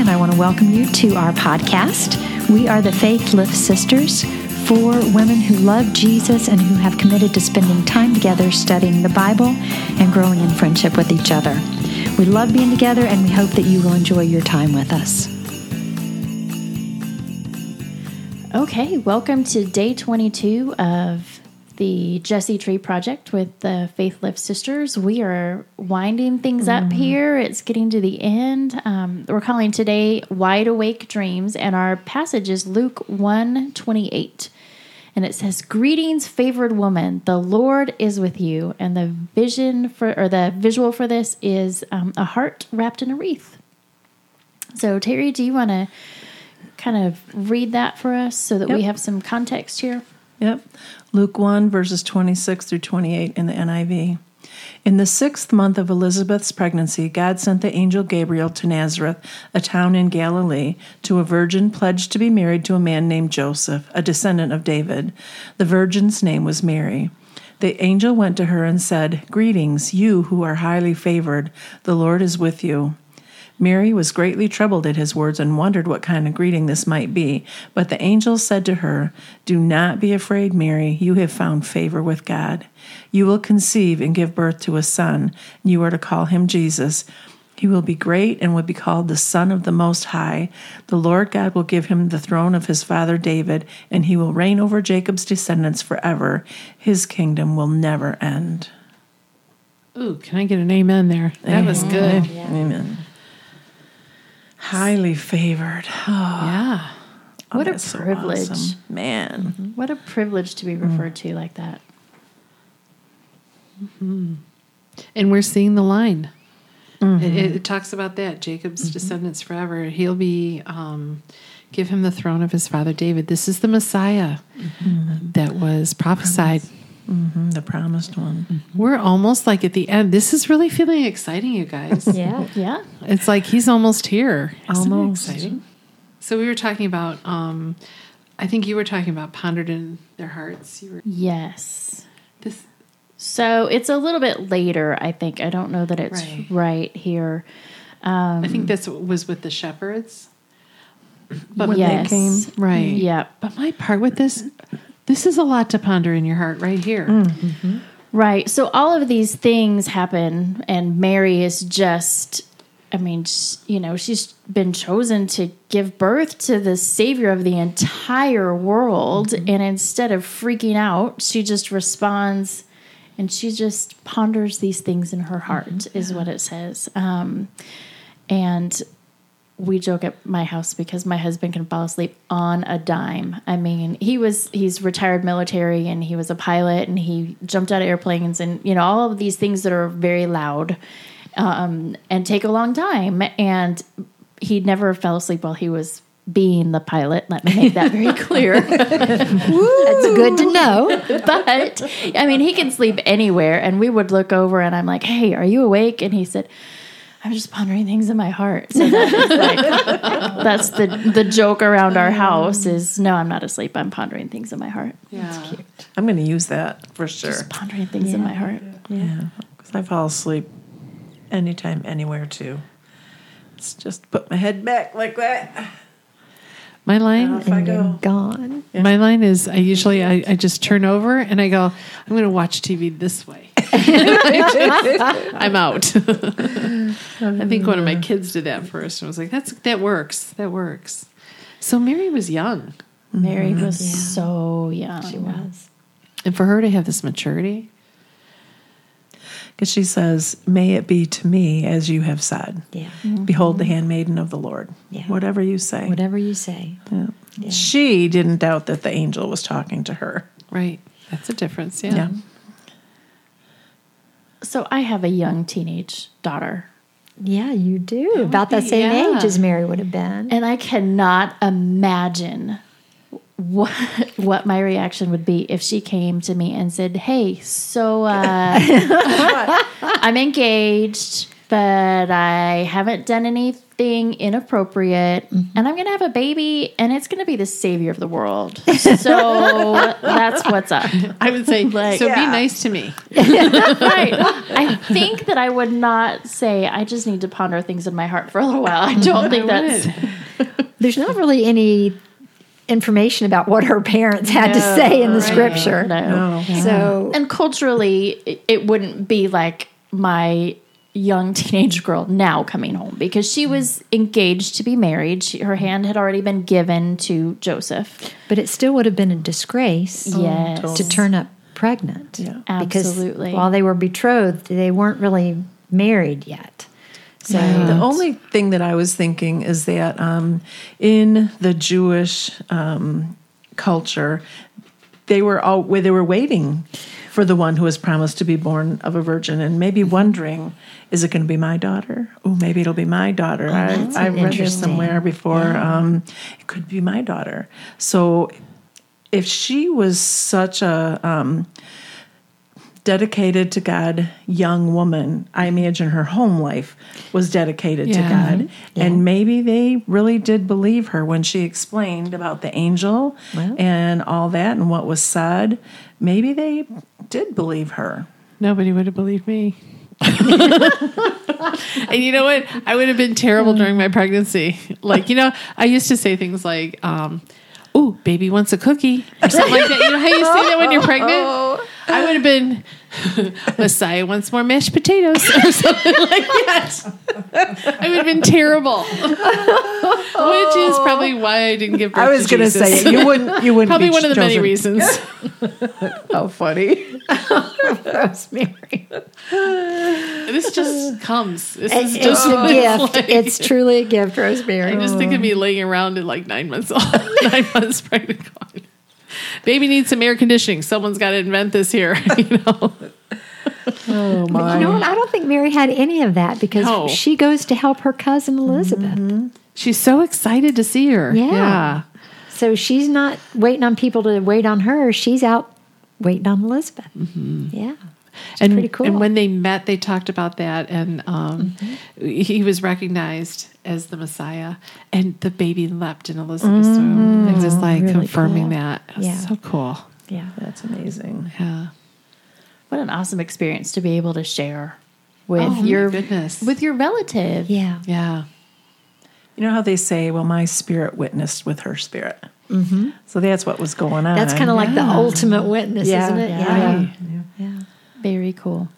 And I want to welcome you to our podcast. We are the Faith Lift Sisters, four women who love Jesus and who have committed to spending time together studying the Bible and growing in friendship with each other. We love being together, and we hope that you will enjoy your time with us. Okay, welcome to day 22 of the Jesse Tree Project with the Faith Lift Sisters. We are winding things up Mm-hmm. here. It's getting to the end. Um, we're calling today Wide Awake Dreams, and our passage is Luke 1 28. And it says, Greetings, favored woman, the Lord is with you. And the vision for, or the visual for this is um, a heart wrapped in a wreath. So, Terry, do you want to kind of read that for us so that we have some context here? Yep. Luke 1, verses 26 through 28 in the NIV. In the sixth month of Elizabeth's pregnancy, God sent the angel Gabriel to Nazareth, a town in Galilee, to a virgin pledged to be married to a man named Joseph, a descendant of David. The virgin's name was Mary. The angel went to her and said, Greetings, you who are highly favored. The Lord is with you. Mary was greatly troubled at his words and wondered what kind of greeting this might be. But the angel said to her, Do not be afraid, Mary. You have found favor with God. You will conceive and give birth to a son, and you are to call him Jesus. He will be great and will be called the Son of the Most High. The Lord God will give him the throne of his father David, and he will reign over Jacob's descendants forever. His kingdom will never end. Ooh, can I get an amen there? That was good. Amen. Highly favored. Oh, Yeah. What a that's so privilege. awesome. Man. What a privilege to be Mm. referred to like that. And we're seeing the line. Mm-hmm. It, it, it talks about that Jacob's descendants forever. He'll be, um, give him the throne of his father David. This is the Messiah that was prophesied. Mhm, The promised one. We're almost like at the end. This is really feeling exciting, you guys. Yeah. Yeah. It's like he's almost here. Isn't it Almost. exciting? So we were talking about. Um, I think you were talking about pondered in their hearts. You were Yes. this. So it's a little bit later, I think. I don't know that it's right, Right. here. I think this was with the shepherds. But When yes. they came. Right. Yeah. But my part with this, this is a lot to ponder in your heart right here. Mm, mm-hmm. Right. So all of these things happen, and Mary is just, I mean, sh- you know, she's been chosen to give birth to the Savior of the entire world. Mm-hmm. And instead of freaking out, she just responds and she just ponders these things in her heart, mm-hmm. is what it says. Um, and we joke at my house because my husband can fall asleep on a dime. I mean, he was he's retired military and he was a pilot and he jumped out of airplanes and you know all of these things that are very loud um, and take a long time. And he never fell asleep while he was being the pilot. Let me make that very clear. That's good to know. but I mean, he can sleep anywhere. And we would look over, and I'm like, "Hey, are you awake?" And he said, "I'm just pondering things in my heart." So that is like, that's the the joke around our house is, "No, I'm not asleep. I'm pondering things in my heart. Yeah. Cute. I'm going to use that for sure. Just pondering things in my heart." Yeah. Because I fall asleep anytime, anywhere, too. It's just put my head back like that. My line, Off I go. gone. my line is I usually I, I just turn over and I go, I'm going to watch TV this way. I'm out. I think one of my kids did that first and was like, "That's that works. That works." So Mary was young, Mary mm-hmm. was Yeah. so young. She was. and for her to have this maturity, Because she says, May it be to me as you have said. Yeah. Mm-hmm. Behold the handmaiden of the Lord. Yeah. Whatever you say. Whatever you say. Yeah. She didn't doubt that the angel was talking to her. right? That's a difference. Yeah. Yeah. So I have a young teenage daughter. Yeah, you do. About the be- same yeah. age as Mary would have been. And I cannot imagine what what my reaction would be if she came to me and said, "Hey, so uh, I'm engaged. But I haven't done anything inappropriate, mm-hmm. and I'm gonna have a baby, and it's gonna be the savior of the world. So that's what's up. I would say, Like- so be nice to me. right. I think that I would not say I just need to ponder things in my heart for a little while. I don't think that's There's not really any information about what her parents had to say in the scripture. no. So And culturally, it, it wouldn't be like my young teenage girl now coming home because she was engaged to be married. She, her hand had already been given to Joseph. but it still would have been a disgrace yes. to turn up pregnant. Yeah. Absolutely. Because while they were betrothed, they weren't really married yet. So The only thing that I was thinking is that um, in the Jewish um, culture, they were all where they were waiting for the one who was promised to be born of a virgin, and maybe wondering, is it going to be my daughter? Oh, maybe it'll be my daughter. I, that's I read this somewhere before. Um, it could be my daughter. So, if she was such a um, dedicated to God young woman, I imagine her home life was dedicated to Yeah. God. And maybe they really did believe her when she explained about the angel Well. and all that and what was said. Maybe they did believe her. Nobody would have believed me. and you know what? I would have been terrible during my pregnancy. Like, you know, I used to say things like, um, "Ooh, baby wants a cookie," or something like that. You know how you say that when you're pregnant? I would have been Messiah wants more mashed potatoes or something like that. I would have been terrible, which is probably why I didn't give birth. I was going to say it. You wouldn't. You wouldn't. Probably be one of the many reasons. How funny! Rosemary. this just comes. This is It's just a gift. like. It's truly a gift, Rosemary. I just think of me laying around at like nine months old, nine months pregnant. Going, Baby needs some air conditioning. Someone's got to invent this here. You know, Oh my! You know what? I don't think Mary had any of that because No. she goes to help her cousin Elizabeth. Mm-hmm. she's so excited to see her. Yeah. yeah. So she's not waiting on people to wait on her. She's out waiting on Elizabeth. Mm-hmm. Yeah. It's and pretty cool. And when they met, they talked about that, and um, Mm-hmm. he was recognized as the Messiah, and the baby leapt in Elizabeth's womb, and just like Mm-hmm. Really confirming cool. that. Yeah. so cool. yeah. That's amazing. Yeah. What an awesome experience to be able to share with Oh, my your goodness. with your relative. Yeah. Yeah. You know how they say, "Well, my spirit witnessed with her spirit." Mm-hmm. So that's what was going on. That's kind of like the ultimate witness, Yeah. isn't it? Yeah. Right. Yeah. Very cool.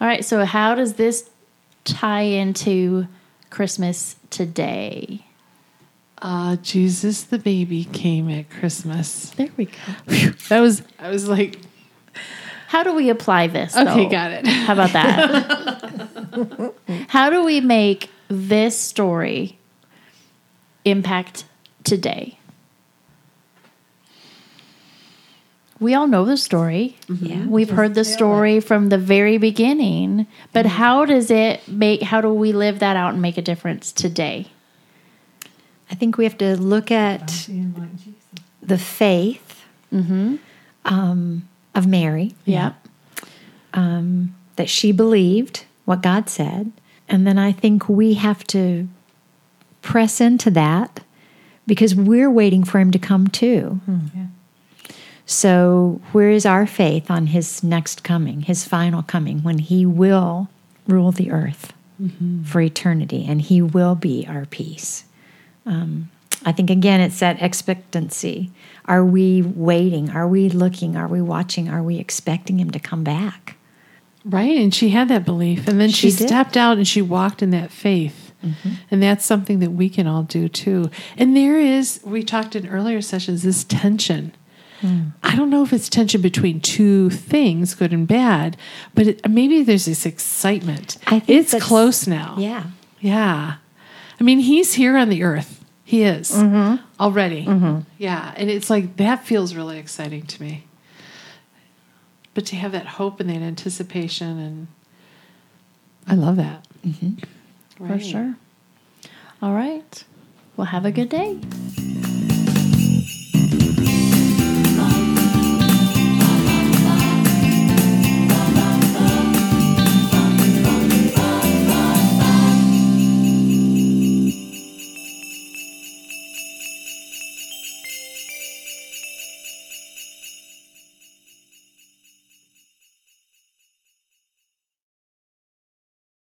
All right, so how does this tie into Christmas today? Uh, Jesus the baby came at Christmas. There we go. That was I was like, How do we apply this? okay, though? got it. How about that? How do we make this story impact today? We all know the story. Yeah. We've heard the story from the very beginning, but how does it make how do we live that out and make a difference today? I think we have to look at the faith um, of Mary, Yeah. um, that she believed what God said. And then I think we have to press into that because we're waiting for him to come too. So, where is our faith on his next coming, his final coming, when he will rule the earth for eternity and he will be our peace? Um, I think again, it's that expectancy. Are we waiting? Are we looking? Are we watching? Are we expecting him to come back? Right. And she had that belief. And then she, She stepped out and she walked in that faith. And that's something that we can all do too. And there is, we talked in earlier sessions, this tension. I don't know if it's tension between two things, good and bad, but it, maybe there's this excitement. I think it's close now. Yeah. Yeah. I mean, he's here on the earth. He is mm-hmm. already. Mm-hmm. Yeah. And it's like that feels really exciting to me. But to have that hope and that anticipation, and I love that. Mm-hmm. For sure. All right. Well, have a good day.